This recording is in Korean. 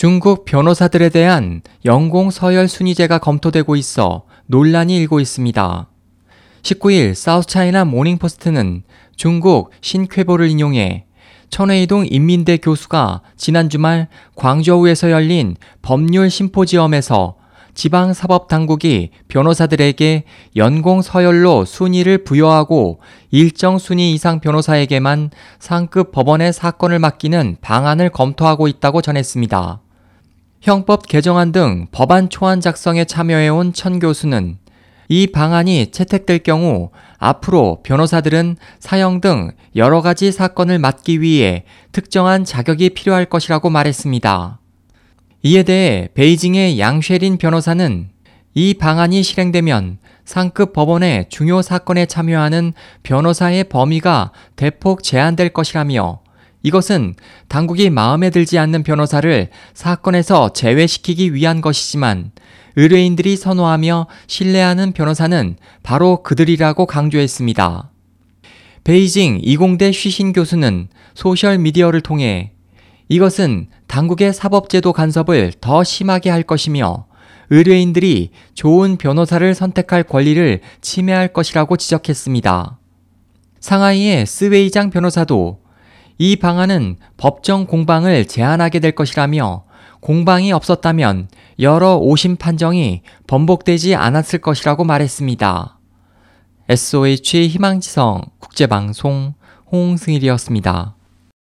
중국 변호사들에 대한 연공 서열 순위제가 검토되고 있어 논란이 일고 있습니다. 19일 사우스차이나 모닝포스트는 중국 신쾌보를 인용해 천회이동 인민대 교수가 지난 주말 광저우에서 열린 법률 심포지엄에서 지방사법당국이 변호사들에게 연공 서열로 순위를 부여하고 일정 순위 이상 변호사에게만 상급 법원의 사건을 맡기는 방안을 검토하고 있다고 전했습니다. 형법 개정안 등 법안 초안 작성에 참여해온 천 교수는 이 방안이 채택될 경우 앞으로 변호사들은 사형 등 여러 가지 사건을 맡기 위해 특정한 자격이 필요할 것이라고 말했습니다. 이에 대해 베이징의 양쉐린 변호사는 이 방안이 실행되면 상급 법원의 중요 사건에 참여하는 변호사의 범위가 대폭 제한될 것이라며 이것은 당국이 마음에 들지 않는 변호사를 사건에서 제외시키기 위한 것이지만 의뢰인들이 선호하며 신뢰하는 변호사는 바로 그들이라고 강조했습니다. 베이징 이공대 쉬신 교수는 소셜미디어를 통해 이것은 당국의 사법제도 간섭을 더 심하게 할 것이며 의뢰인들이 좋은 변호사를 선택할 권리를 침해할 것이라고 지적했습니다. 상하이의 스웨이장 변호사도 이 방안은 법정 공방을 제한하게 될 것이라며 공방이 없었다면 여러 오심 판정이 번복되지 않았을 것이라고 말했습니다. SOH 희망지성 국제방송 홍승일이었습니다.